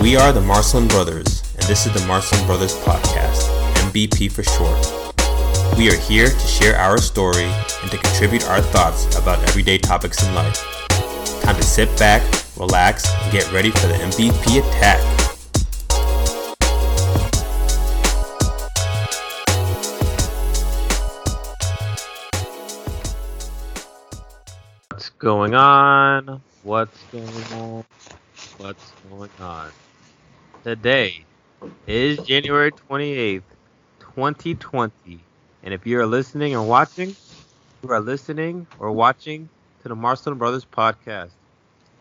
We are the Marcelin Brothers, and this is the Marcelin Brothers Podcast, MBP for short. We are here to share our story and to contribute our thoughts about everyday topics in life. Time to sit back, relax, and get ready for the MVP attack. What's going on? What's going on? What's going on? Today is January 28th, 2020. And if you are listening or watching, you are listening or watching to the Marcelin Brothers podcast.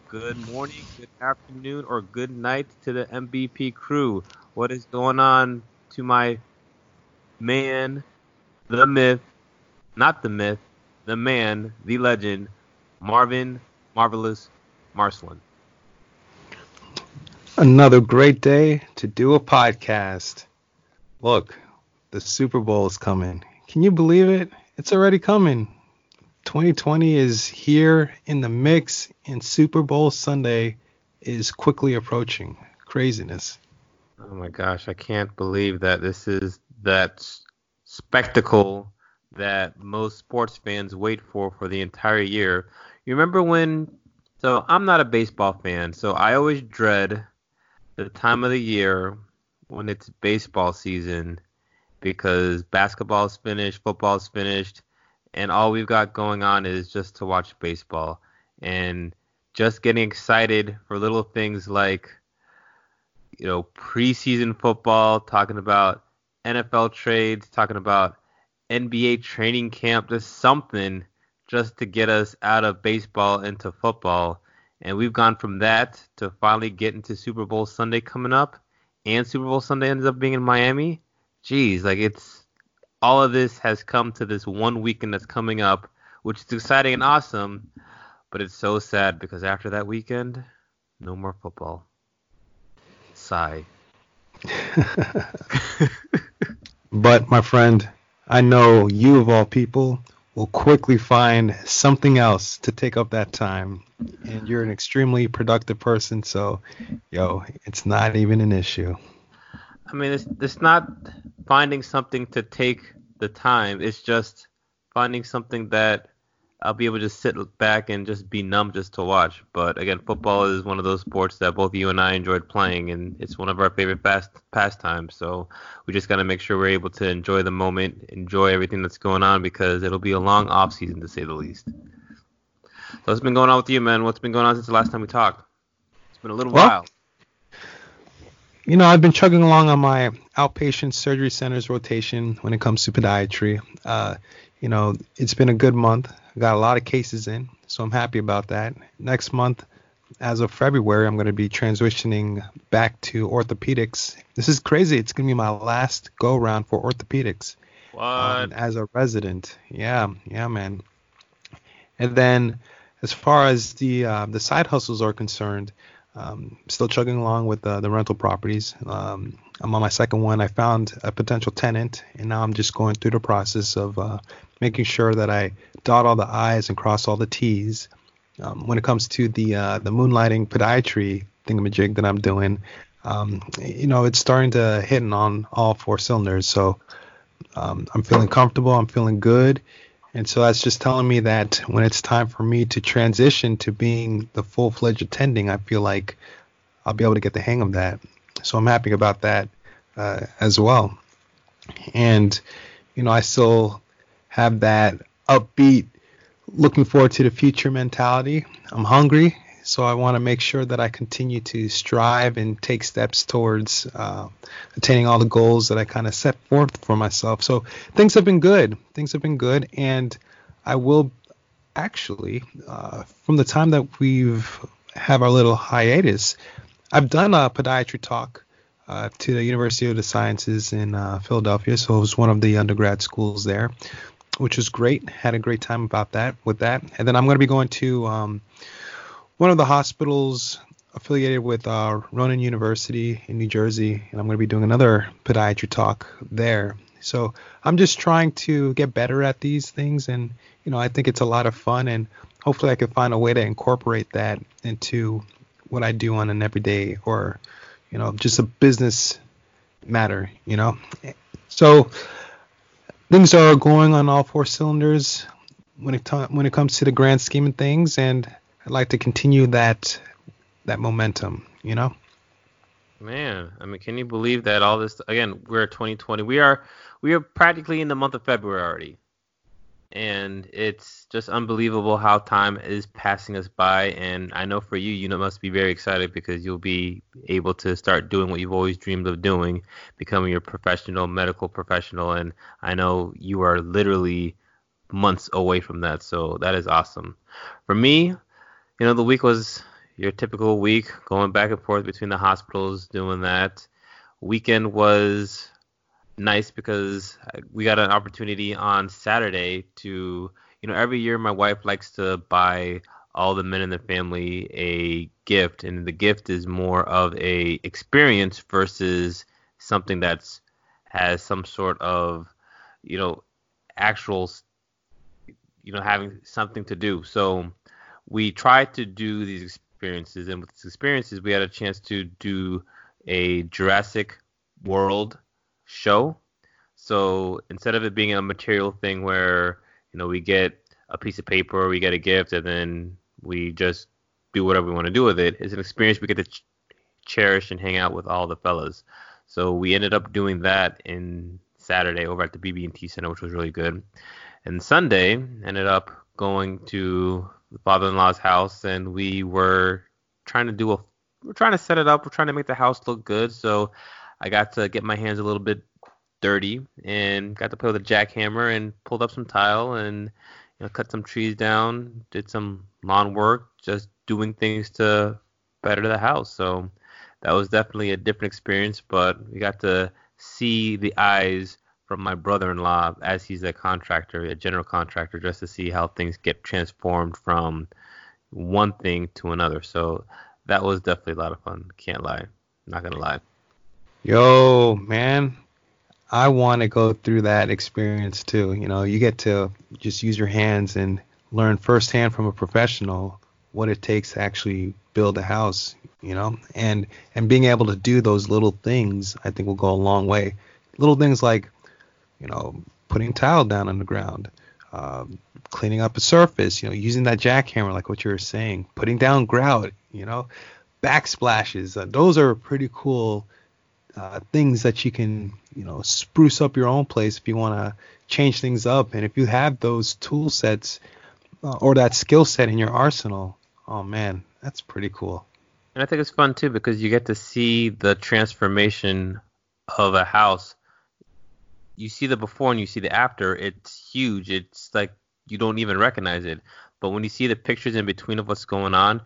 Good morning, good afternoon, or good night to the MVP crew. What is going on to my man, the myth, not the myth, the man, the legend, Marvin Marvelous Marcelin? Another great day to do a podcast. Look, the Super Bowl is coming. Can you believe it? It's already coming. 2020 is here in the mix, and Super Bowl Sunday is quickly approaching. Craziness. Oh my gosh, I can't believe that this is that spectacle that most sports fans wait for for the entire year. You remember when? So I'm not a baseball fan, so I always dread the time of the year when it's baseball season because basketball's finished, football's finished, and all we've got going on is just to watch baseball and just getting excited for little things like you know preseason football, talking about NFL trades, talking about NBA training camp, just something just to get us out of baseball into football. And we've gone from that to finally getting to Super Bowl Sunday coming up, and Super Bowl Sunday ends up being in Miami geez, like it's all of this has come to this one weekend that's coming up, which is exciting and awesome, but it's so sad because after that weekend, no more football. Sigh. but my friend, I know you of all people will quickly find something else to take up that time. And you're an extremely productive person, so yo, it's not even an issue. I mean, it's it's not finding something to take the time. It's just finding something that I'll be able to just sit back and just be numb just to watch. But again, football is one of those sports that both you and I enjoyed playing, and it's one of our favorite past pastimes. So we just got to make sure we're able to enjoy the moment, enjoy everything that's going on, because it'll be a long off season to say the least. So what's been going on with you, man? What's been going on since the last time we talked? It's been a little well, while you know, I've been chugging along on my outpatient surgery centers rotation when it comes to podiatry. Uh, you know, it's been a good month. I got a lot of cases in, so I'm happy about that. Next month, as of February, I'm going to be transitioning back to orthopedics. This is crazy. It's going to be my last go round for orthopedics. Um, as a resident. Yeah, yeah, man. And then, as far as the uh, the side hustles are concerned, um, still chugging along with uh, the rental properties. Um, I'm on my second one. I found a potential tenant, and now I'm just going through the process of uh, making sure that I dot all the I's and cross all the T's. Um, when it comes to the uh, the moonlighting podiatry thingamajig that I'm doing, um, you know, it's starting to hit on all four cylinders. So um, I'm feeling comfortable. I'm feeling good. And so that's just telling me that when it's time for me to transition to being the full fledged attending, I feel like I'll be able to get the hang of that. So I'm happy about that uh, as well. And, you know, I still have that upbeat, looking forward to the future mentality. I'm hungry so I want to make sure that I continue to strive and take steps towards uh, attaining all the goals that I kind of set forth for myself. So things have been good. Things have been good, and I will actually, uh, from the time that we've have our little hiatus, I've done a podiatry talk. Uh, to the University of the Sciences in uh, Philadelphia, so it was one of the undergrad schools there, which was great. Had a great time about that with that, and then I'm going to be going to um, one of the hospitals affiliated with uh, Rowan University in New Jersey, and I'm going to be doing another podiatry talk there. So I'm just trying to get better at these things, and you know I think it's a lot of fun, and hopefully I can find a way to incorporate that into what I do on an everyday or you know, just a business matter, you know. So things are going on all four cylinders when it t- when it comes to the grand scheme of things, and I'd like to continue that that momentum, you know. Man, I mean, can you believe that all this? Again, we're 2020. We are we are practically in the month of February already, and it's just unbelievable how time is passing us by. And I know for you, you must be very excited because you'll be able to start doing what you've always dreamed of doing, becoming your professional medical professional. And I know you are literally months away from that, so that is awesome. For me, you know, the week was your typical week, going back and forth between the hospitals, doing that. Weekend was nice because we got an opportunity on Saturday to, you know, every year my wife likes to buy all the men in the family a gift, and the gift is more of a experience versus something that's has some sort of, you know, actual, you know, having something to do. So we tried to do these experiences. And with these experiences, we had a chance to do a Jurassic World show. So instead of it being a material thing where, you know, we get a piece of paper, we get a gift, and then we just do whatever we want to do with it, it's an experience we get to ch- cherish and hang out with all the fellas. So we ended up doing that in Saturday over at the BB&T Center, which was really good. And Sunday ended up going to the father-in-law's house, and we were trying to do a we're trying to set it up. We're trying to make the house look good. So I got to get my hands a little bit dirty and got to play with a jackhammer and pulled up some tile and you know, cut some trees down, did some lawn work, just doing things to better the house. So that was definitely a different experience, but we got to see the eyes from my brother-in-law as he's a contractor, a general contractor, just to see how things get transformed from one thing to another. So that was definitely a lot of fun. Can't lie. Not gonna lie. Yo, man, I want to go through that experience too. You know, you get to just use your hands and learn firsthand from a professional what it takes to actually build a house. You know, and and being able to do those little things, I think will go a long way. Little things like you know, putting tile down on the ground, um, cleaning up a surface, you know, using that jackhammer like what you were saying, putting down grout, you know, backsplashes. Uh, those are pretty cool uh, things that you can, you know, spruce up your own place if you want to change things up. And if you have those tool sets uh, or that skill set in your arsenal, oh man, that's pretty cool. And I think it's fun too because you get to see the transformation of a house you see the before and you see the after, it's huge. It's like you don't even recognize it. But when you see the pictures in between of what's going on,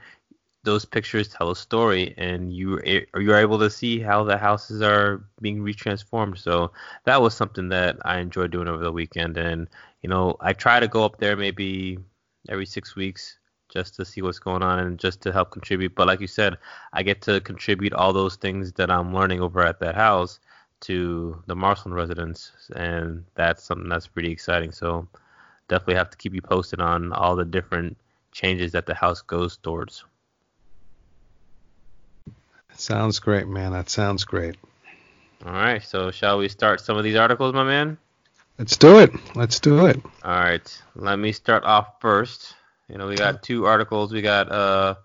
those pictures tell a story, and you you're able to see how the houses are being retransformed. So that was something that I enjoyed doing over the weekend. And you know, I try to go up there maybe every six weeks just to see what's going on and just to help contribute. But like you said, I get to contribute all those things that I'm learning over at that house to the Marcelin residents, and that's something that's pretty exciting. So definitely have to keep you posted on all the different changes that the house goes towards. Sounds great, man. That sounds great. All right, so shall we start some of these articles, my man? Let's do it. Let's do it. All right, let me start off first. You know, we got two articles. We got uh,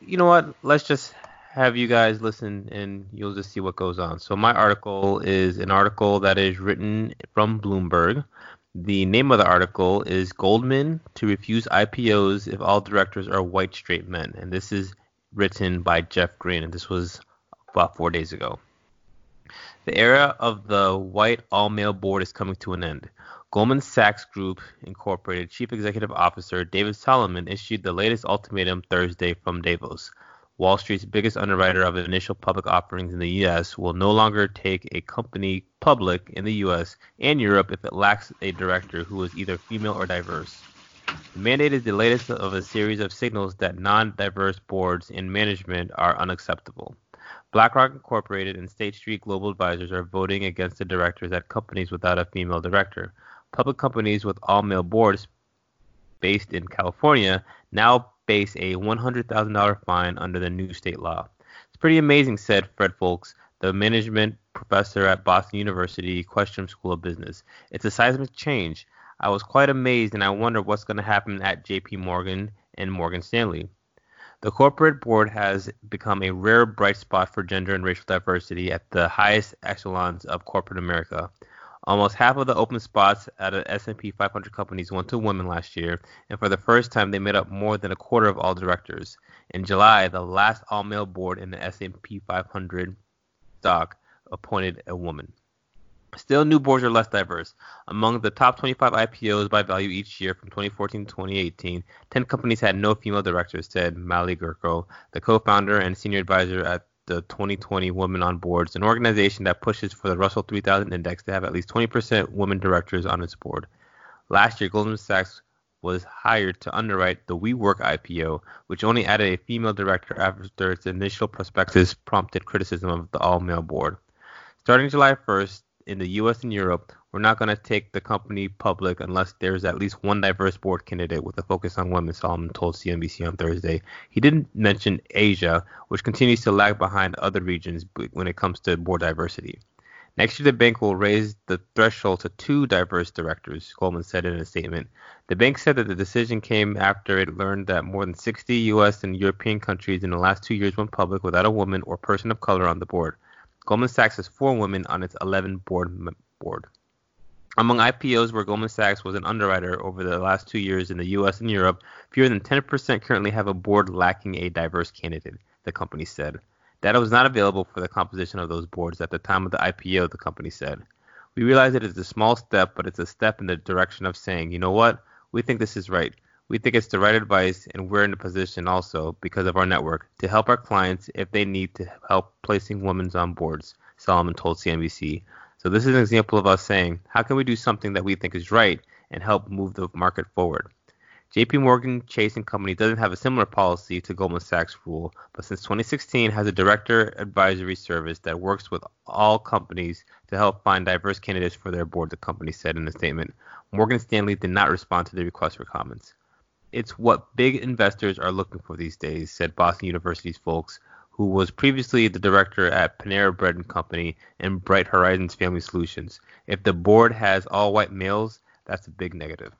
you know what? Let's just have you guys listen and you'll just see what goes on. So my article is an article that is written from Bloomberg. The name of the article is Goldman to refuse IPOs if all directors are white straight men. And this is written by Jeff Green and this was about 4 days ago. The era of the white all male board is coming to an end. Goldman Sachs Group Incorporated Chief Executive Officer David Solomon issued the latest ultimatum Thursday from Davos. Wall Street's biggest underwriter of initial public offerings in the U.S., will no longer take a company public in the U.S. and Europe if it lacks a director who is either female or diverse. The mandate is the latest of a series of signals that non diverse boards and management are unacceptable. BlackRock Incorporated and State Street Global Advisors are voting against the directors at companies without a female director. Public companies with all male boards based in California now face a $100,000 fine under the new state law. It's pretty amazing, said Fred Foulkes, the management professor at Boston University Questrom School of Business. It's a seismic change. I was quite amazed and I wonder what's going to happen at JP Morgan and Morgan Stanley. The corporate board has become a rare bright spot for gender and racial diversity at the highest echelons of corporate America. Almost half of the open spots at S&P 500 companies went to women last year, and for the first time, they made up more than a quarter of all directors. In July, the last all-male board in the S&P 500 stock appointed a woman. Still, new boards are less diverse. Among the top 25 IPOs by value each year from 2014 to 2018, 10 companies had no female directors, said Malli Gero, the co-founder and senior advisor at the 2020 Women on Boards, an organization that pushes for the Russell 3000 index to have at least 20% women directors on its board. Last year, Goldman Sachs was hired to underwrite the WeWork IPO, which only added a female director after its initial prospectus prompted criticism of the all-male board. Starting July 1st, in the US and Europe, we're not going to take the company public unless there's at least one diverse board candidate with a focus on women, Solomon told CNBC on Thursday. He didn't mention Asia, which continues to lag behind other regions when it comes to board diversity. Next year, the bank will raise the threshold to two diverse directors, Goldman said in a statement. The bank said that the decision came after it learned that more than 60 U.S. and European countries in the last two years went public without a woman or person of color on the board. Goldman Sachs has four women on its 11 board board. Among IPOs where Goldman Sachs was an underwriter over the last two years in the U.S. and Europe, fewer than 10% currently have a board lacking a diverse candidate, the company said. Data was not available for the composition of those boards at the time of the IPO, the company said. We realize it is a small step, but it's a step in the direction of saying, you know what, we think this is right. We think it's the right advice, and we're in a position also, because of our network, to help our clients if they need to help placing women on boards, Solomon told CNBC. So this is an example of us saying, how can we do something that we think is right and help move the market forward? JP Morgan Chase and Company doesn't have a similar policy to Goldman Sachs rule, but since 2016 has a director advisory service that works with all companies to help find diverse candidates for their board, the company said in a statement. Morgan Stanley did not respond to the request for comments. It's what big investors are looking for these days, said Boston University's Foulkes, who was previously the director at Panera Bread and Company and Bright Horizons Family Solutions. If the board has all white males, that's a big negative.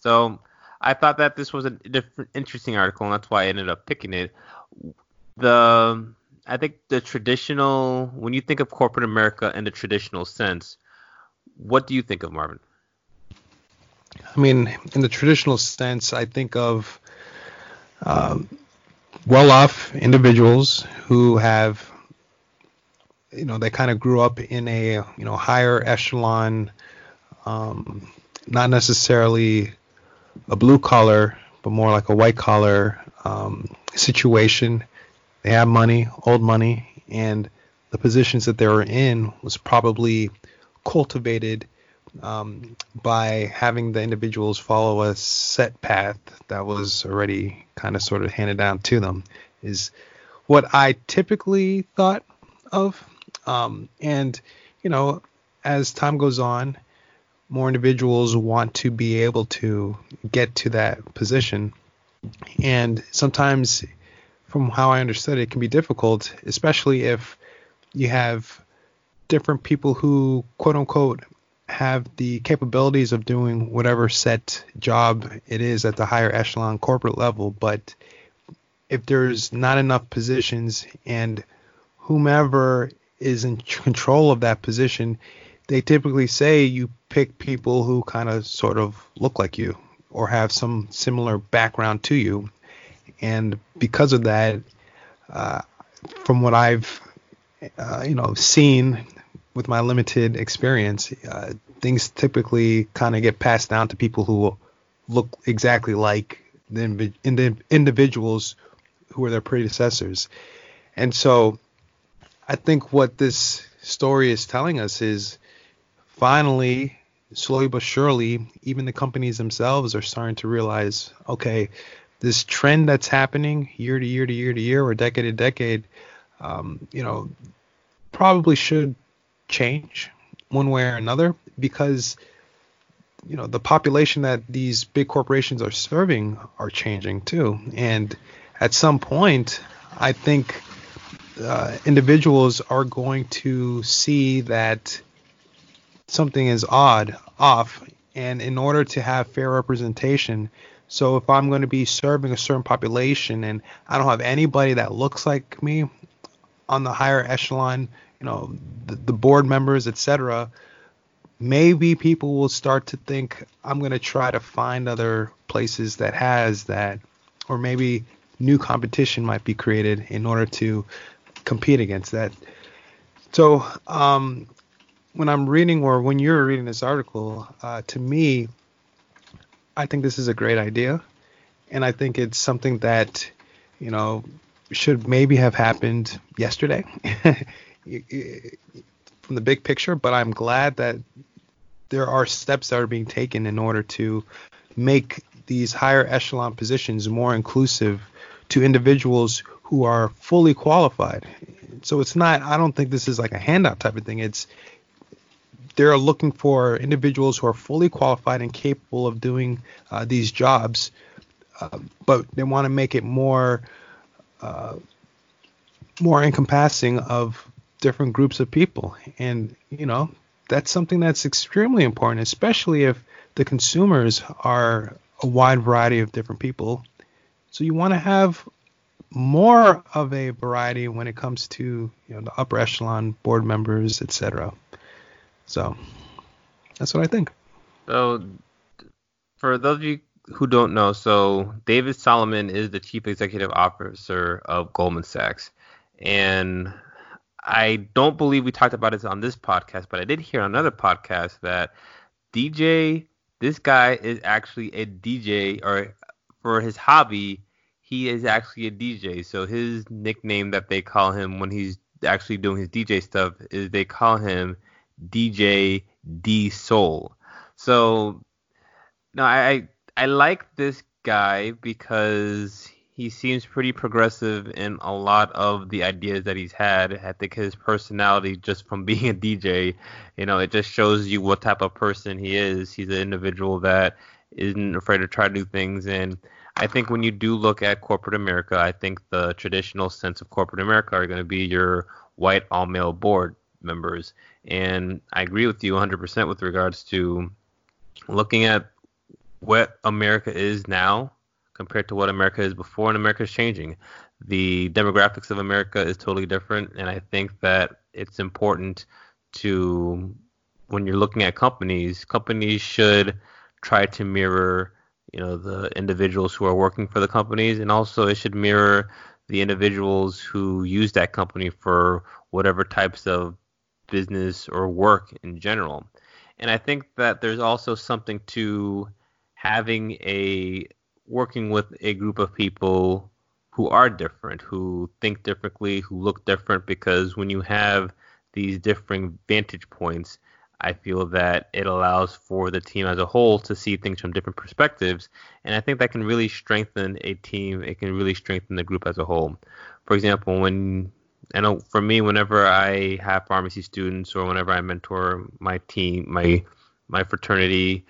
So I thought that this was a different, interesting article, and that's why I ended up picking it. The I think the traditional, when you think of corporate America in the traditional sense, what do you think of Marvin? I mean, in the traditional sense, I think of um, well-off individuals who have, you know, they kind of grew up in a, you know, higher echelon, um, not necessarily a blue collar, but more like a white collar um, situation. They have money, old money, and the positions that they were in was probably cultivated um, by having the individuals follow a set path that was already kind of sort of handed down to them is what I typically thought of. Um, and, you know, as time goes on, more individuals want to be able to get to that position. And sometimes, from how I understood it, it can be difficult, especially if you have different people who, quote unquote, have the capabilities of doing whatever set job it is at the higher echelon corporate level, but if there's not enough positions and whomever is in control of that position, they typically say you pick people who kind of sort of look like you or have some similar background to you. And because of that, uh, from what I've uh, you know seen with my limited experience, uh, things typically kind of get passed down to people who look exactly like the, the individuals who were their predecessors. And so I think what this story is telling us is finally, slowly but surely, even the companies themselves are starting to realize okay, this trend that's happening year to year to year to year or decade to decade, um, you know, probably should change one way or another because you know the population that these big corporations are serving are changing too. And at some point i think uh, individuals are going to see that something is odd, off, and in order to have fair representation, so if I'm going to be serving a certain population and I don't have anybody that looks like me on the higher echelon, you know, the, the board members, etc., maybe people will start to think I'm going to try to find other places that has that, or maybe new competition might be created in order to compete against that. So um, when I'm reading or when you're reading this article, uh, to me, I think this is a great idea, and I think it's something that you know should maybe have happened yesterday from the big picture. But I'm glad that there are steps that are being taken in order to make these higher echelon positions more inclusive to individuals who are fully qualified. So it's not I don't think this is like a handout type of thing. It's they're looking for individuals who are fully qualified and capable of doing uh, these jobs, uh, but they want to make it more uh, more encompassing of different groups of people, and you know that's something that's extremely important, especially if the consumers are a wide variety of different people. So you want to have more of a variety when it comes to you know the upper echelon board members, etc. So that's what I think. So for those of you who don't know, so David Solomon is the chief executive officer of Goldman Sachs. And I don't believe we talked about it on this podcast, but I did hear on another podcast that DJ, this guy is actually a DJ, or for his hobby, he is actually a DJ. So his nickname that they call him when he's actually doing his DJ stuff is they call him DJ D-Sol. So no, I I like this guy because he seems pretty progressive in a lot of the ideas that he's had. I think his personality, just from being a DJ, you know, it just shows you what type of person he is. He's an individual that isn't afraid to try new things. And I think when you do look at corporate America, I think the traditional sense of corporate America are going to be your white all male board members. And I agree with you 100% with regards to looking at what America is now compared to what America is before, and America is changing. The demographics of America is totally different, and I think that it's important to, when you're looking at companies, companies should try to mirror, you know, the individuals who are working for the companies, and also it should mirror the individuals who use that company for whatever types of business or work in general. And I think that there's also something to having a working with a group of people who are different, who think differently, who look different, because when you have these differing vantage points, I feel that it allows for the team as a whole to see things from different perspectives. And I think that can really strengthen a team. It can really strengthen the group as a whole. For example, when I know for me, whenever I have pharmacy students or whenever I mentor my team, my my fraternity,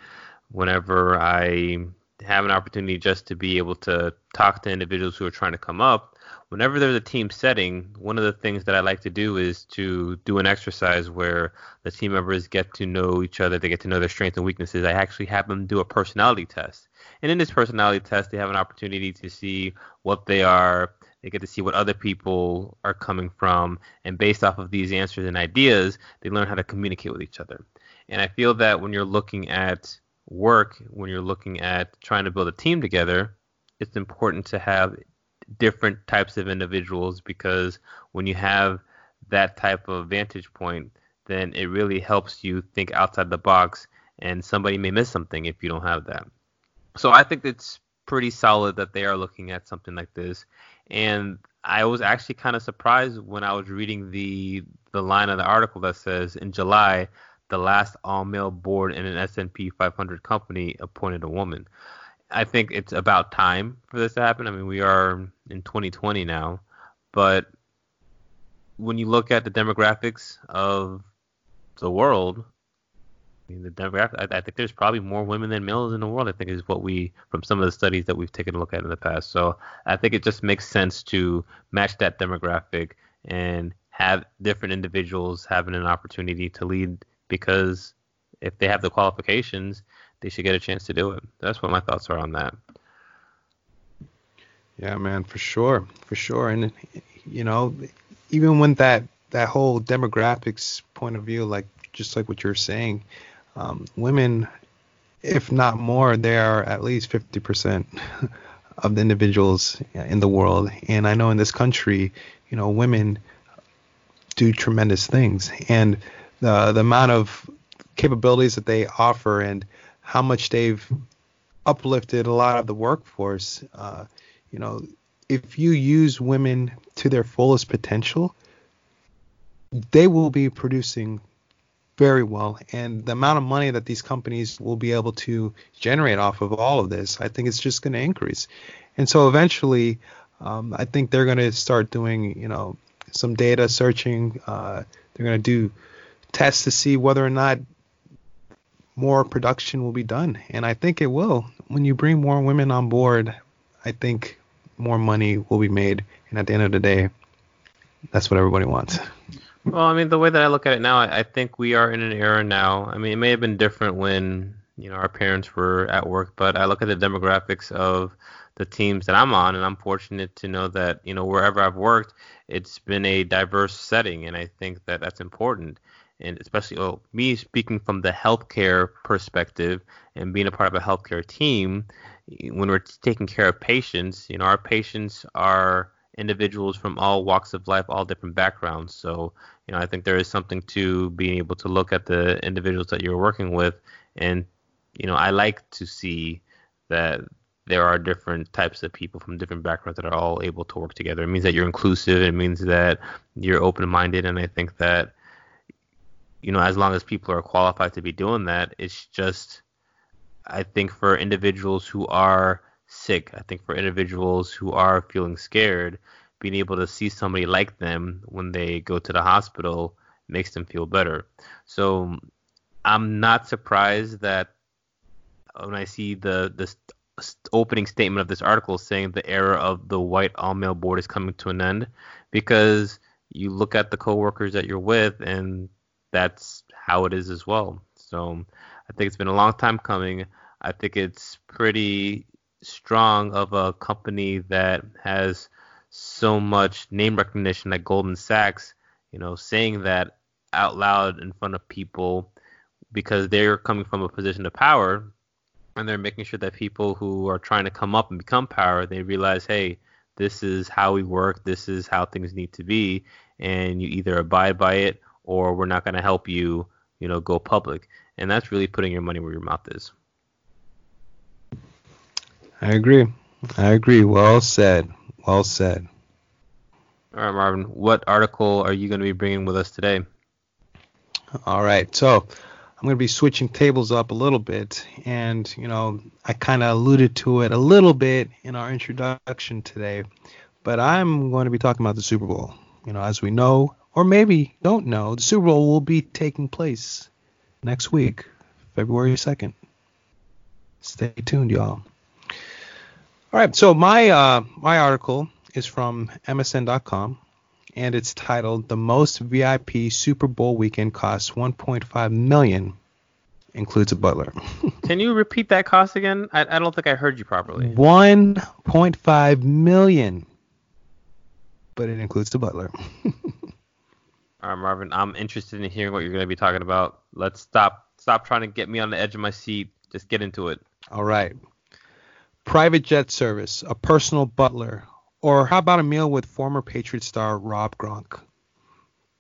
whenever I have an opportunity just to be able to talk to individuals who are trying to come up, whenever there's a team setting, one of the things that I like to do is to do an exercise where the team members get to know each other, they get to know their strengths and weaknesses. I actually have them do a personality test. And in this personality test, they have an opportunity to see what they are, they get to see what other people are coming from, and based off of these answers and ideas, they learn how to communicate with each other. And I feel that when you're looking at work, when you're looking at trying to build a team together, it's important to have different types of individuals because when you have that type of vantage point, then it really helps you think outside the box, and somebody may miss something if you don't have that. So I think it's pretty solid that they are looking at something like this and I was actually kind of surprised when I was reading the the line of the article that says in July the last all male board in an S&P 500 company appointed a woman. I think it's about time for this to happen. I mean, we are in 2020 now, but when you look at the demographics of the world, mean, the demographic. I, I, think there's probably more women than males in the world. I think is what we from some of the studies that we've taken a look at in the past. So I think it just makes sense to match that demographic and have different individuals having an opportunity to lead because if they have the qualifications, they should get a chance to do it. That's what my thoughts are on that. Yeah, man, for sure, for sure. And you know, even when that that whole demographics point of view, like just like what you're saying, um, women, if not more, they are at least 50% of the individuals in the world. And I know in this country, you know, women do tremendous things, and the the amount of capabilities that they offer and how much they've uplifted a lot of the workforce. Uh, you know, if you use women to their fullest potential, they will be producing very well. And the amount of money that these companies will be able to generate off of all of this, I think it's just going to increase. And so eventually, um, I think they're going to start doing, you know, some data searching. Uh, they're going to do tests to see whether or not more production will be done. And I think it will. When you bring more women on board, I think more money will be made. And at the end of the day, that's what everybody wants. Well, I mean, the way that I look at it now, I, I think we are in an era now. I mean, it may have been different when you know our parents were at work, but I look at the demographics of the teams that I'm on, and I'm fortunate to know that you know wherever I've worked, it's been a diverse setting, and I think that that's important. And especially, oh, me speaking from the healthcare perspective and being a part of a healthcare team, when we're taking care of patients, you know, our patients are individuals from all walks of life, all different backgrounds. So, you know, I think there is something to being able to look at the individuals that you're working with, and you know, I like to see that there are different types of people from different backgrounds that are all able to work together. It means that you're inclusive. It means that you're open-minded, and I think that you know, as long as people are qualified to be doing that, it's just I think for individuals who are sick, I think for individuals who are feeling scared, being able to see somebody like them when they go to the hospital makes them feel better. So I'm not surprised that when I see the the opening statement of this article saying the era of the white all male board is coming to an end because you look at the coworkers that you're with and that's how it is as well. So I think it's been a long time coming. I think it's pretty strong of a company that has so much name recognition like Goldman Sachs, you know, saying that out loud in front of people because they're coming from a position of power and they're making sure that people who are trying to come up and become power, they realize, hey, this is how we work, this is how things need to be, and you either abide by it or we're not going to help you, you know, go public. And that's really putting your money where your mouth is. I agree. I agree. Well said. Well said. All right, Marvin. What article are you going to be bringing with us today? All right. So I'm going to be switching tables up a little bit. And, you know, I kind of alluded to it a little bit in our introduction today. But I'm going to be talking about the Super Bowl. You know, as we know, or maybe don't know, the Super Bowl will be taking place next week, February 2nd. Stay tuned, y'all. All right, so my uh, my article is from MSN.com, and it's titled "The Most VIP Super Bowl Weekend Costs 1.5 Million, Includes a Butler." Can you repeat that cost again? I, I don't think I heard you properly. 1.5 million, but it includes the butler. All right, Marvin. I'm interested in hearing what you're going to be talking about. Let's stop stop trying to get me on the edge of my seat. Just get into it. All right. Private jet service, a personal butler, or how about a meal with former Patriot star Rob Gronk?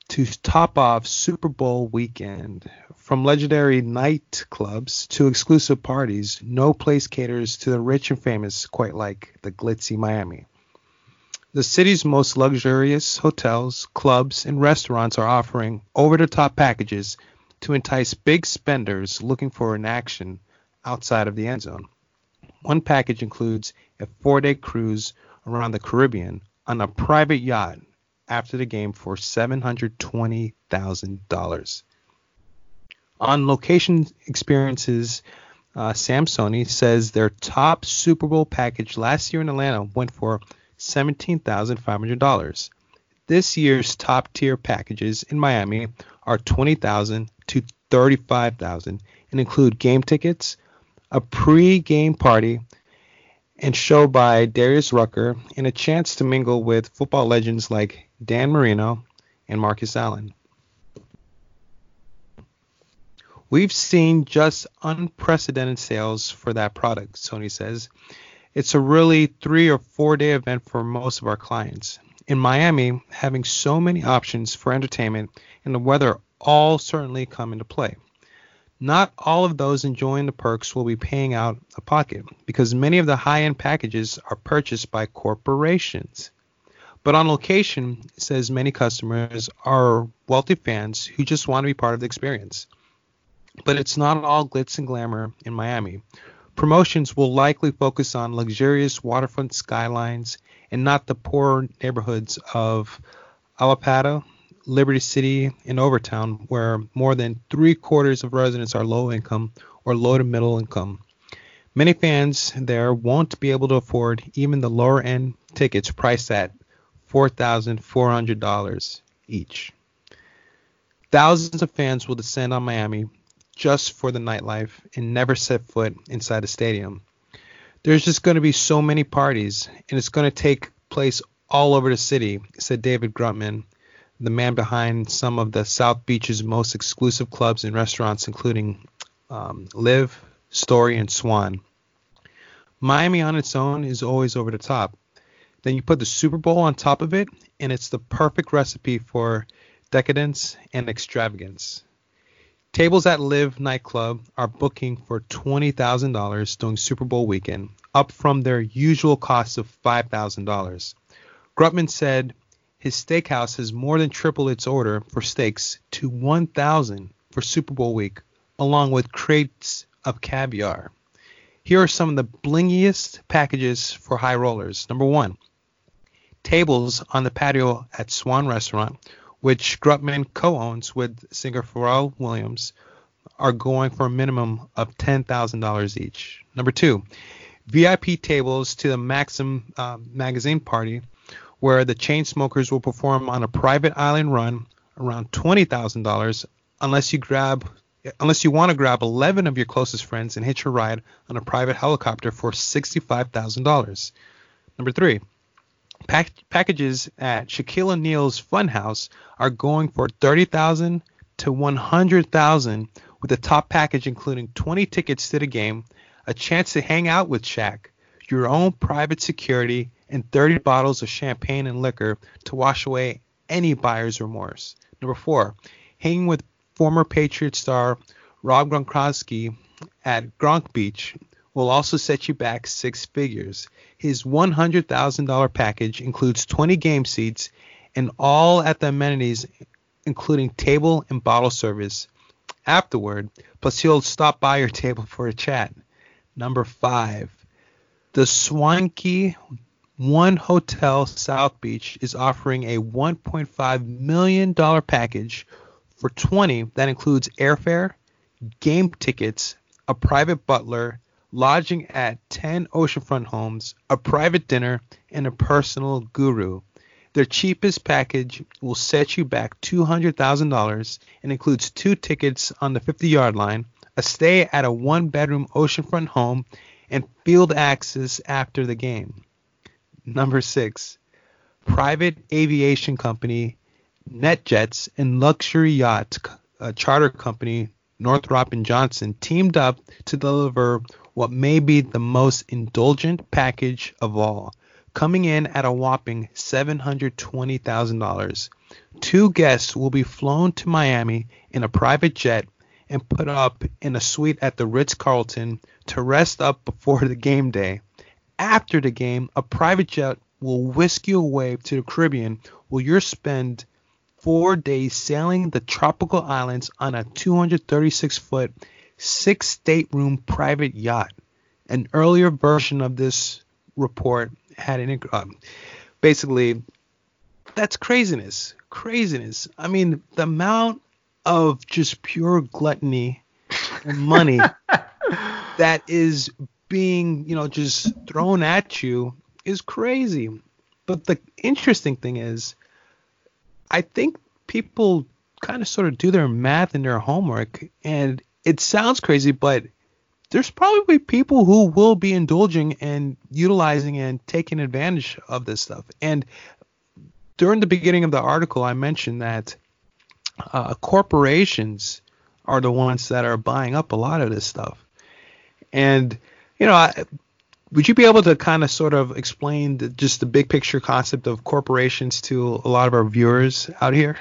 To top off Super Bowl weekend, from legendary nightclubs to exclusive parties, no place caters to the rich and famous quite like the glitzy Miami. The city's most luxurious hotels, clubs, and restaurants are offering over the top packages to entice big spenders looking for an action outside of the end zone. One package includes a four day cruise around the Caribbean on a private yacht after the game for $720,000. On location experiences, uh, Samsoni says their top Super Bowl package last year in Atlanta went for $17,500. this year's top tier packages in Miami are $20,000 to $35,000 and include game tickets, a pre-game party, and show by Darius Rucker, and a chance to mingle with football legends like Dan Marino and Marcus Allen. We've seen just unprecedented sales for that product, Sony says. It's a really three or four day event for most of our clients. In Miami, having so many options for entertainment and the weather all certainly come into play. Not all of those enjoying the perks will be paying out a pocket because many of the high end packages are purchased by corporations. But on location, it says many customers are wealthy fans who just want to be part of the experience. But it's not all glitz and glamour in Miami. Promotions will likely focus on luxurious waterfront skylines and not the poor neighborhoods of Allapattah, Liberty City, and Overtown, where more than three quarters of residents are low income or low to middle income. Many fans there won't be able to afford even the lower end tickets priced at $4,400 each. Thousands of fans will descend on Miami just for the nightlife and never set foot inside a stadium. There's just going to be so many parties, and it's going to take place all over the city, said David Grutman, the man behind some of the South Beach's most exclusive clubs and restaurants, including um, LIV, Story, and Swan. Miami on its own is always over the top. Then you put the Super Bowl on top of it, and it's the perfect recipe for decadence and extravagance. Tables at LIV nightclub are booking for $20,000 during Super Bowl weekend, up from their usual cost of $5,000. Grutman said his steakhouse has more than tripled its order for steaks to 1,000 for Super Bowl week, along with crates of caviar. Here are some of the blingiest packages for high rollers. Number one, tables on the patio at Swan Restaurant which Grutman co-owns with singer Pharrell Williams, are going for a minimum of $10,000 each. Number two, VIP tables to the Maxim uh, magazine party, where the Chainsmokers will perform on a private island run around $20,000 unless you grab unless you want to grab 11 of your closest friends and hitch a ride on a private helicopter for $65,000. Number 3, Pack- packages at Shaquille O'Neal's Funhouse are going for 30,000 to 100,000 with the top package including 20 tickets to the game, a chance to hang out with Shaq, your own private security, and 30 bottles of champagne and liquor to wash away any buyer's remorse. Number 4, hanging with former Patriot star Rob Gronkowski at Gronk Beach will also set you back six figures. His $100,000 package includes 20 game seats and all at the amenities, including table and bottle service. Afterward, plus he'll stop by your table for a chat. Number five, the Swanky One Hotel South Beach is offering a $1.5 million package for 20 that includes airfare, game tickets, a private butler, lodging at 10 oceanfront homes, a private dinner, and a personal guru. Their cheapest package will set you back $200,000 and includes two tickets on the 50 yard line, a stay at a one bedroom oceanfront home, and field access after the game. Number six, private aviation company NetJets and luxury yacht uh, charter company Northrop and Johnson teamed up to deliver what may be the most indulgent package of all, coming in at a whopping $720,000. Two guests will be flown to Miami in a private jet and put up in a suite at the Ritz Carlton to rest up before the game day. After the game, a private jet will whisk you away to the Caribbean where you'll spend four days sailing the tropical islands on a 236 foot six stateroom private yacht. An earlier version of this report had an um, basically that's craziness, craziness. I mean, the amount of just pure gluttony and money that is being, you know, just thrown at you is crazy. But the interesting thing is I think people kind of sort of do their math and their homework, and it sounds crazy, but there's probably people who will be indulging and utilizing and taking advantage of this stuff. And during the beginning of the article, I mentioned that uh, corporations are the ones that are buying up a lot of this stuff. And you know, I, would you be able to kind of sort of explain the, just the big picture concept of corporations to a lot of our viewers out here?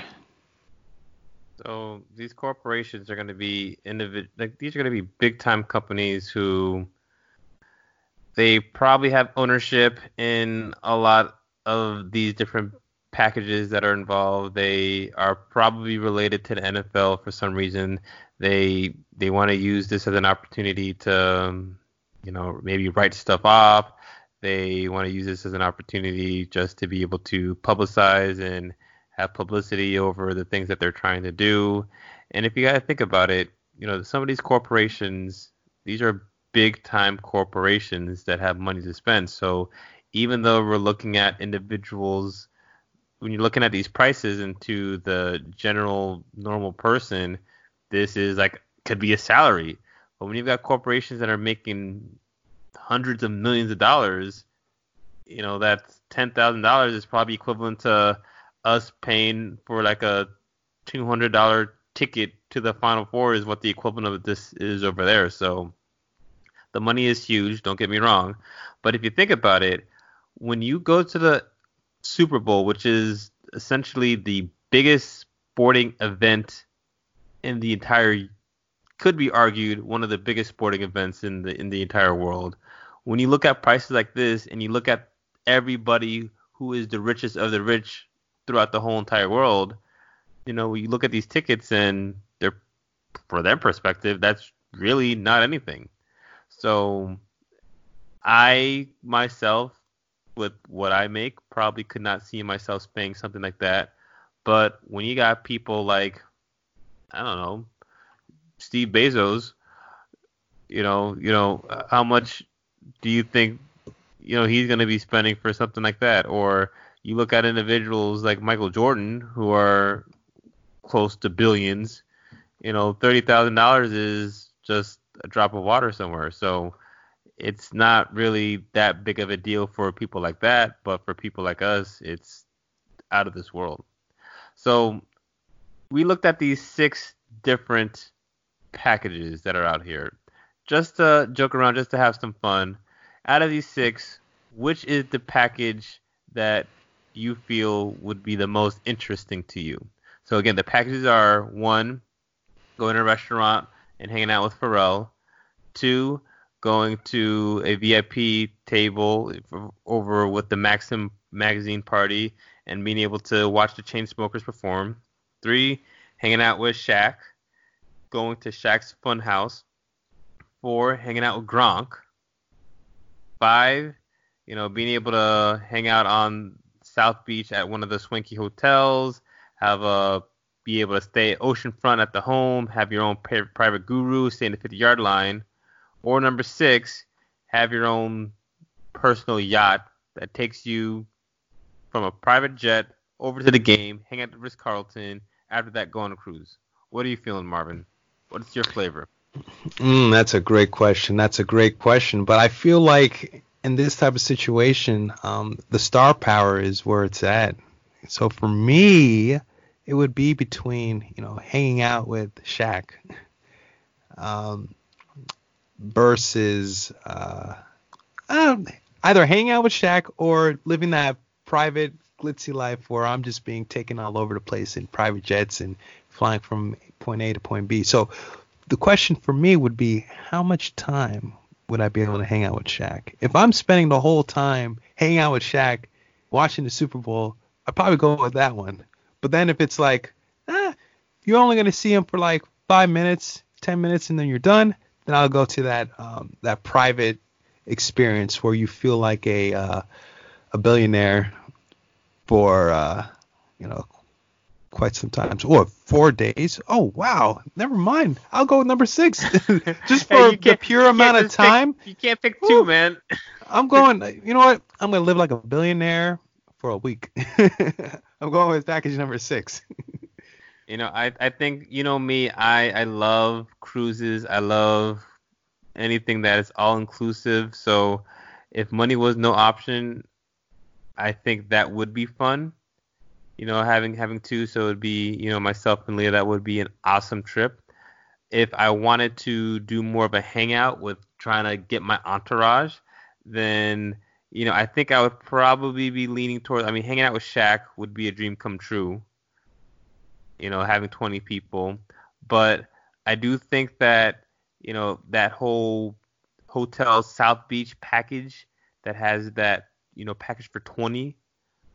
So these corporations are going to be individ- like these are going to be big time companies who they probably have ownership in a lot of these different packages that are involved. They are probably related to the NFL for some reason. They they want to use this as an opportunity to you know maybe write stuff off. They want to use this as an opportunity just to be able to publicize and have publicity over the things that they're trying to do. And if you got to think about it, you know, some of these corporations, these are big time corporations that have money to spend. So even though we're looking at individuals, when you're looking at these prices into the general normal person, this is like could be a salary. But when you've got corporations that are making hundreds of millions of dollars, you know, that's ten thousand dollars is probably equivalent to us paying for like a two hundred dollar ticket to the Final Four is what the equivalent of this is over there. So the money is huge. Don't get me wrong, but if you think about it, when you go to the Super Bowl, which is essentially the biggest sporting event in the entire could be argued one of the biggest sporting events in the in the entire world. When you look at prices like this and you look at everybody who is the richest of the rich throughout the whole entire world, you know, you look at these tickets and they're for their perspective, that's really not anything. So I myself with what I make probably could not see myself paying something like that. But when you got people like I don't know, Steve Bezos, you know, you know, how much do you think you know he's going to be spending for something like that or you look at individuals like Michael Jordan who are close to billions, you know, thirty thousand dollars is just a drop of water somewhere. So it's not really that big of a deal for people like that, but for people like us, it's out of this world. So we looked at these six different packages that are out here, just to joke around, just to have some fun. Out of these six, which is the package that you feel would be the most interesting to you. So again, the packages are one, going to a restaurant and hanging out with Pharrell. Two, going to a VIP table over with the Maxim magazine party and being able to watch the Chainsmokers perform. Three, hanging out with Shaq, going to Shaq's Fun House. Four, hanging out with Gronk. Five, you know, being able to hang out on South Beach at one of the swanky hotels, have a be able to stay oceanfront at the home, have your own private guru, stay in the 50 yard line, or number six, have your own personal yacht that takes you from a private jet over to the game, hang out at Ritz Carlton, after that go on a cruise. What are you feeling, Marvin? What's your flavor? Mm, that's a great question. That's a great question. But I feel like in this type of situation, um, the star power is where it's at. So for me, it would be between you know hanging out with Shaq um, versus uh, um, either hanging out with Shaq or living that private glitzy life where I'm just being taken all over the place in private jets and flying from point A to point B. So the question for me would be how much time would I be able to hang out with Shaq? If I'm spending the whole time hanging out with Shaq, watching the Super Bowl, I'd probably go with that one. But then if it's like, eh, you're only gonna see him for like five minutes, ten minutes, and then you're done, then I'll go to that um, that private experience where you feel like a uh, a billionaire for uh, you know quite some times. Or four days. Oh wow, never mind. I'll go with number six, just for hey, the pure amount of time. Pick, you can't pick two, Ooh, man. I'm going. You know what? I'm gonna live like a billionaire for a week. I'm going with package number six. you know, I I think you know me. I I love cruises. I love anything that is all inclusive. So if money was no option, I think that would be fun. You know, having having two, so it'd be you know myself and Leah. That would be an awesome trip. If I wanted to do more of a hangout with trying to get my entourage, then you know I think I would probably be leaning towards. I mean, hanging out with Shaq would be a dream come true. You know, having 20 people, but I do think that you know that whole hotel South Beach package that has that you know package for 20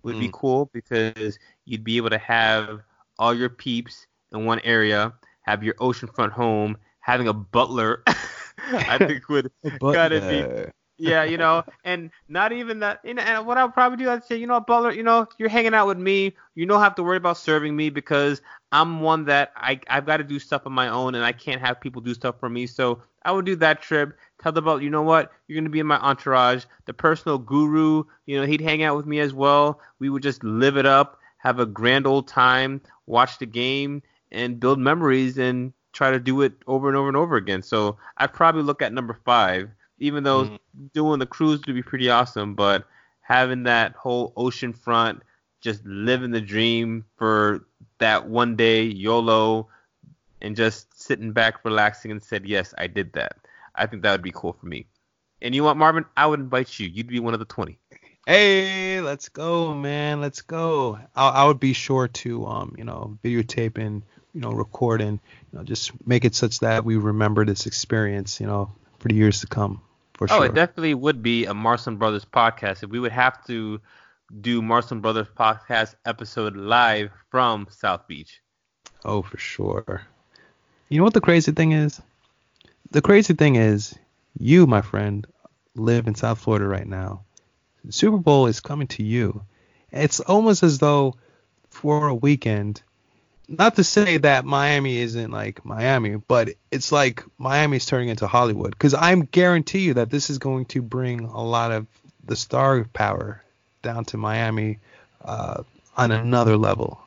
would mm. be cool because you'd be able to have all your peeps in one area, have your oceanfront home, having a butler. I think would kind of be yeah, you know, and not even that. You know, and what I'll probably do, I'd say, you know, Butler, you know, you're hanging out with me. You don't have to worry about serving me because I'm one that I I've got to do stuff on my own, and I can't have people do stuff for me. So I would do that trip. Tell the Butler, you know what, you're gonna be in my entourage. The personal guru, you know, he'd hang out with me as well. We would just live it up, have a grand old time, watch the game, and build memories, and try to do it over and over and over again. So I'd probably look at number five even though mm. doing the cruise would be pretty awesome, but having that whole ocean front, just living the dream for that one day, YOLO, and just sitting back, relaxing, and said, yes, I did that. I think that would be cool for me. And you want Marvin? I would invite you. You'd be one of the 20. Hey, let's go, man. Let's go. I, I would be sure to, um, you know, videotape and, you know, record and, you know, just make it such that we remember this experience, you know, for the years to come for oh, sure. Oh, it definitely would be a Marcelin Brothers podcast. If we would have to do Marcelin Brothers podcast episode live from South Beach. Oh, for sure. You know what the crazy thing is? The crazy thing is, you, my friend, live in South Florida right now. Super Bowl is coming to you. It's almost as though for a weekend, not to say that Miami isn't like Miami, but it's like Miami's turning into Hollywood. Because I'm guarantee you that this is going to bring a lot of the star power down to Miami uh, on another level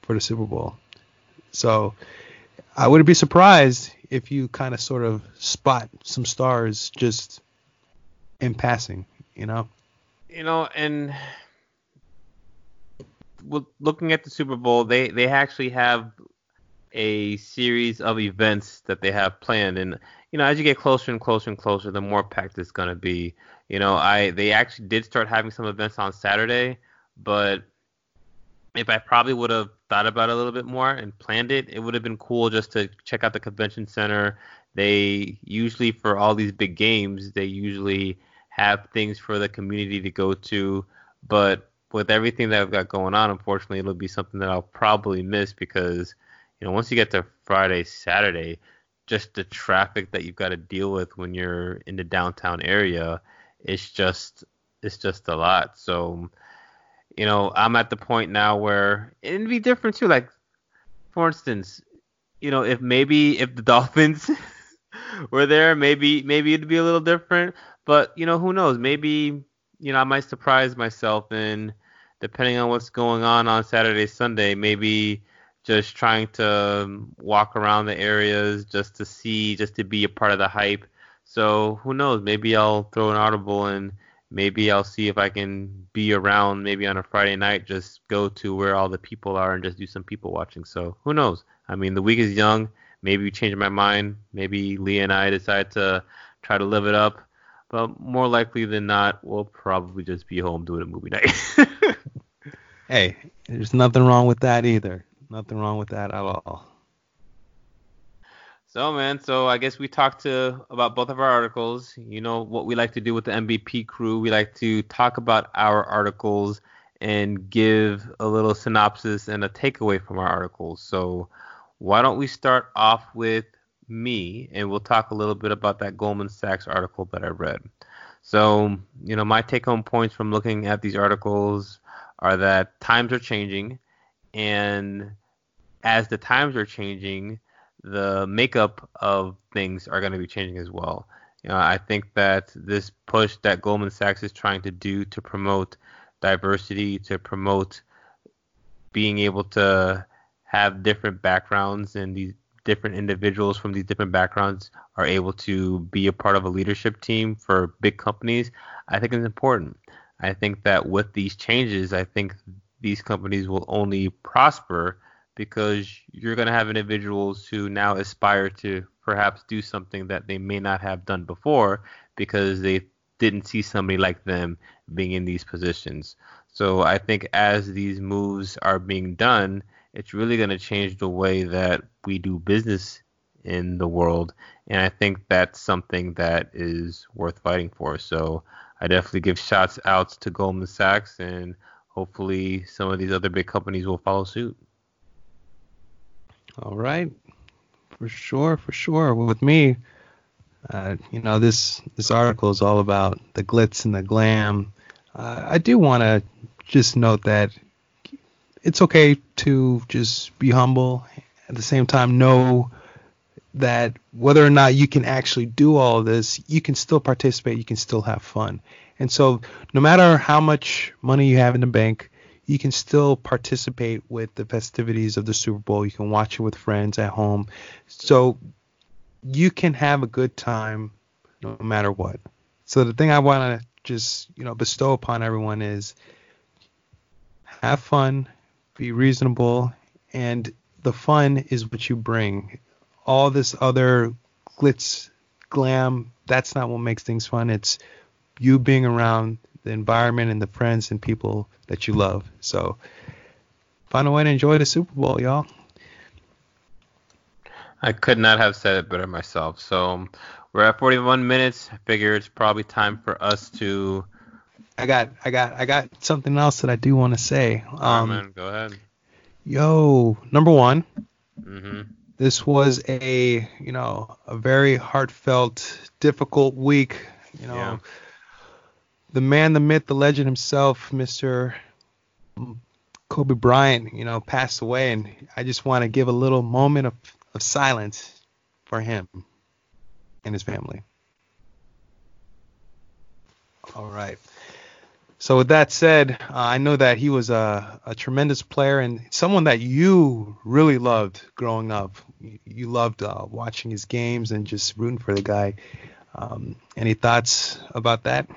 for the Super Bowl. So I wouldn't be surprised if you kind of sort of spot some stars just in passing, you know? You know, and looking at the Super Bowl, they they actually have a series of events that they have planned, and you know, as you get closer and closer and closer, the more packed it's gonna be. You know, I they actually did start having some events on Saturday, but if I probably would have thought about it a little bit more and planned it, it would have been cool just to check out the convention center. They usually for all these big games, they usually have things for the community to go to, but with everything that I've got going on, unfortunately, it'll be something that I'll probably miss because, you know, once you get to Friday, Saturday, just the traffic that you've got to deal with when you're in the downtown area, it's just it's just a lot. So, you know, I'm at the point now where it'd be different too. Like, for instance, you know, if maybe if the Dolphins were there, maybe maybe it'd be a little different. But you know, who knows? Maybe you know, I might surprise myself and depending on what's going on on Saturday, Sunday, maybe just trying to walk around the areas just to see, just to be a part of the hype. So who knows? Maybe I'll throw an audible and maybe I'll see if I can be around maybe on a Friday night, just go to where all the people are and just do some people watching. So who knows? I mean, the week is young. Maybe change my mind. Maybe Leah and I decide to try to live it up. But more likely than not, we'll probably just be home doing a movie night. hey, there's nothing wrong with that either. Nothing wrong with that at all. So man, so I guess we talked to about both of our articles. You know what we like to do with the MVP crew. We like to talk about our articles and give a little synopsis and a takeaway from our articles. So why don't we start off with me and we'll talk a little bit about that Goldman Sachs article that I read. So, you know, my take home points from looking at these articles are that times are changing and as the times are changing, the makeup of things are going to be changing as well. You know, I think that this push that Goldman Sachs is trying to do to promote diversity, to promote being able to have different backgrounds and these different individuals from these different backgrounds are able to be a part of a leadership team for big companies, I think is important. I think that with these changes, I think these companies will only prosper because you're going to have individuals who now aspire to perhaps do something that they may not have done before because they didn't see somebody like them being in these positions. So I think as these moves are being done, it's really going to change the way that we do business in the world. And I think that's something that is worth fighting for. So I definitely give shots out to Goldman Sachs and hopefully some of these other big companies will follow suit. All right. For sure, for sure. With me, uh, you know, this this article is all about the glitz and the glam. Uh, I do want to just note that it's okay to just be humble. At the same time, know that whether or not you can actually do all this, you can still participate. You can still have fun. And so, no matter how much money you have in the bank, you can still participate with the festivities of the Super Bowl. You can watch it with friends at home. So, you can have a good time no matter what. So, the thing I want to just, you know, bestow upon everyone is have fun, be reasonable, and the fun is what you bring. All this other glitz, glam, that's not what makes things fun. It's you being around the environment and the friends and people that you love. So find a way to enjoy the Super Bowl, y'all. I could not have said it better myself. So we're at 41 minutes. I figure it's probably time for us to I got I got I got something else that I do want to say. Um, man, go ahead. Yo, number one. Mm-hmm. This was a you know a very heartfelt, difficult week. You know, yeah. The man, the myth, the legend himself, Mr. Kobe Bryant, you know, passed away, and I just want to give a little moment of, of silence for him and his family. All right. So with that said, uh, I know that he was a, a, tremendous player and someone that you really loved growing up. You, loved uh, watching his games and just rooting for the guy. Um, any thoughts about that?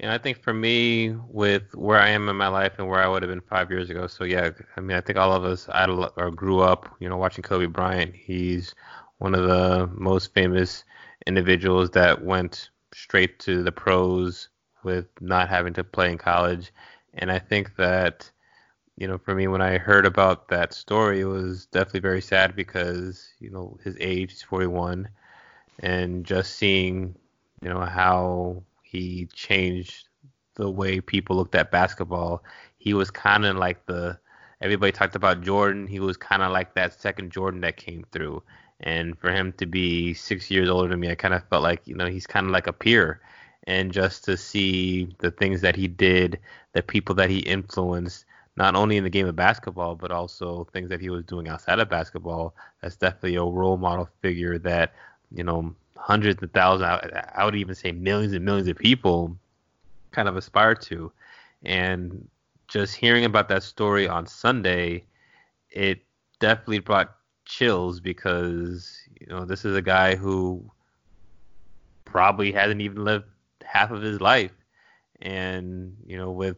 Yeah, I think for me, with where I am in my life and where I would have been five years ago, so yeah, I mean, I think all of us I or grew up, you know, watching Kobe Bryant. He's one of the most famous individuals that went straight to the pros with not having to play in college. And I think that, you know, for me, when I heard about that story, it was definitely very sad because, you know, his age, he's 41, and just seeing, you know, how he changed the way people looked at basketball. He was kind of like the, everybody talked about Jordan. He was kind of like that second Jordan that came through. And for him to be six years older than me, I kind of felt like, you know, he's kind of like a peer and just to see the things that he did, the people that he influenced, not only in the game of basketball, but also things that he was doing outside of basketball. That's definitely a role model figure that, you know, hundreds of thousands, I would even say millions and millions of people kind of aspire to. And just hearing about that story on Sunday, it definitely brought chills because, you know, this is a guy who probably hasn't even lived half of his life. And, you know, with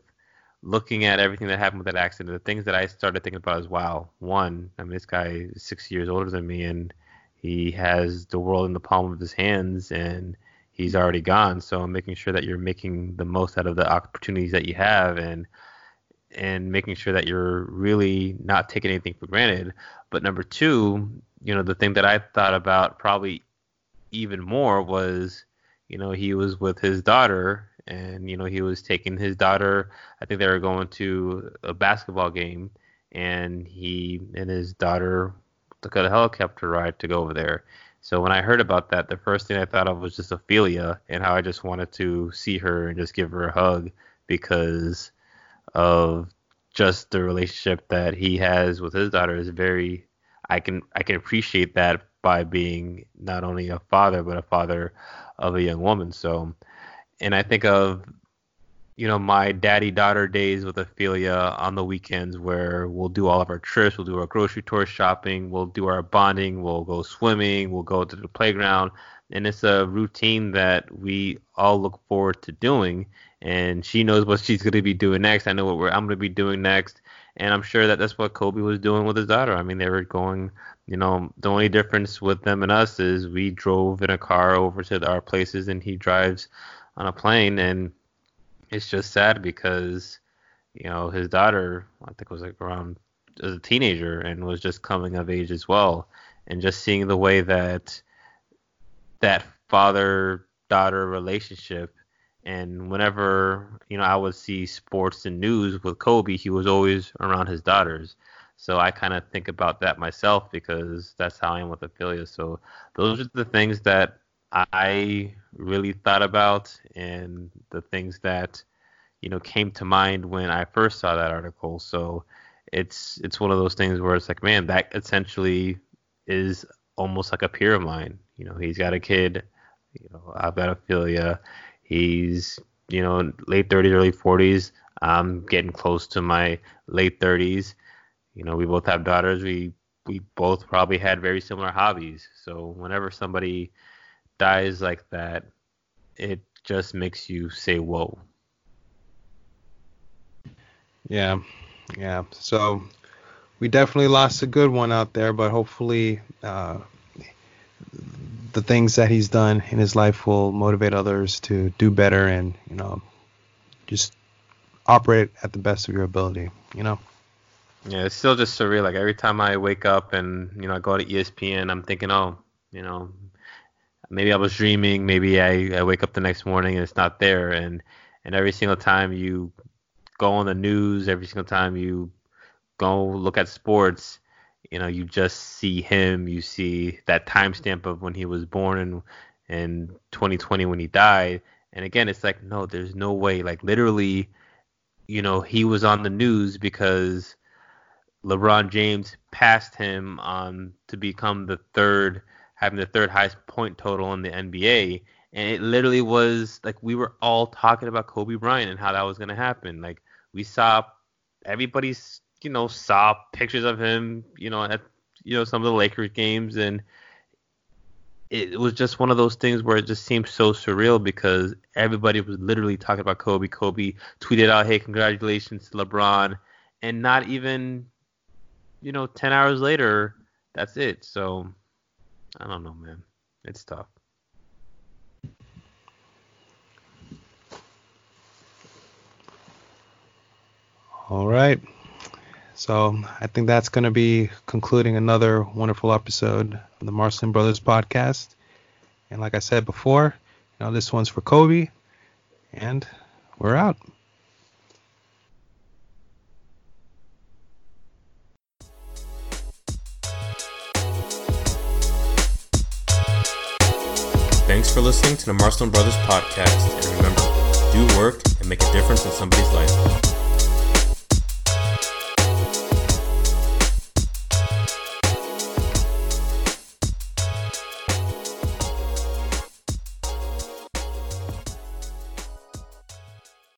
looking at everything that happened with that accident, the things that I started thinking about is wow, one, I mean, this guy is six years older than me and he has the world in the palm of his hands and he's already gone. So I'm making sure that you're making the most out of the opportunities that you have and and making sure that you're really not taking anything for granted. But number two, you know, the thing that I thought about probably even more was you know, he was with his daughter and, you know, he was taking his daughter, I think they were going to a basketball game and he and his daughter took a helicopter ride to go over there. So when I heard about that, the first thing I thought of was just Ophelia and how I just wanted to see her and just give her a hug because of just the relationship that he has with his daughter is very I can I can appreciate that by being not only a father but a father of a young woman. So, and I think of you know, my daddy daughter days with Ophelia on the weekends where we'll do all of our trips, we'll do our grocery tour shopping, we'll do our bonding, we'll go swimming, we'll go to the playground. And it's a routine that we all look forward to doing. And she knows what she's going to be doing next. I know what I'm going to be doing next. And I'm sure that that's what Kobe was doing with his daughter. I mean, they were going, you know, the only difference with them and us is we drove in a car over to our places and he drives on a plane. And it's just sad because you know his daughter I think was like around as a teenager and was just coming of age as well, and just seeing the way that that father daughter relationship and whenever you know I would see sports and news with Kobe, he was always around his daughters. So I kind of think about that myself because that's how I am with Ophelia. So those are the things that I really thought about and the things that you know came to mind when I first saw that article. So it's it's one of those things where it's like, man, that essentially is almost like a peer of mine. You know, he's got a kid. You know, I've got Ophelia. He's you know late 30s, early 40s. I'm getting close to my late 30s. You know, we both have daughters. We we both probably had very similar hobbies. So whenever somebody dies like that, it just makes you say, "Whoa." Yeah, yeah. So we definitely lost a good one out there, but hopefully uh, the things that he's done in his life will motivate others to do better and you know just operate at the best of your ability. You know. Yeah, it's still just surreal. Like every time I wake up and you know I go to ESPN, I'm thinking, oh, you know, maybe I was dreaming. Maybe I, I wake up the next morning and it's not there. And and every single time you go on the news, every single time you go look at sports, you know, you just see him. You see that timestamp of when he was born and in 2020 when he died. And again, it's like, no, there's no way. Like literally, you know, he was on the news because LeBron James passed him on to become the third having the third highest point total in the NBA. And it literally was like we were all talking about Kobe Bryant and how that was going to happen. Like we saw everybody's, you know, saw pictures of him, you know, at you know some of the Lakers games, and it was just one of those things where it just seemed so surreal because everybody was literally talking about Kobe. Kobe tweeted out, "Hey, congratulations to LeBron," and not even, you know, ten hours later, that's it. So I don't know, man. It's tough. All right. So I think that's going to be concluding another wonderful episode of the Marcelin Brothers podcast. And like I said before, you know, this one's for Kobe, and we're out. For listening to the Marcelin Brothers podcast. And remember, do work and make a difference in somebody's life.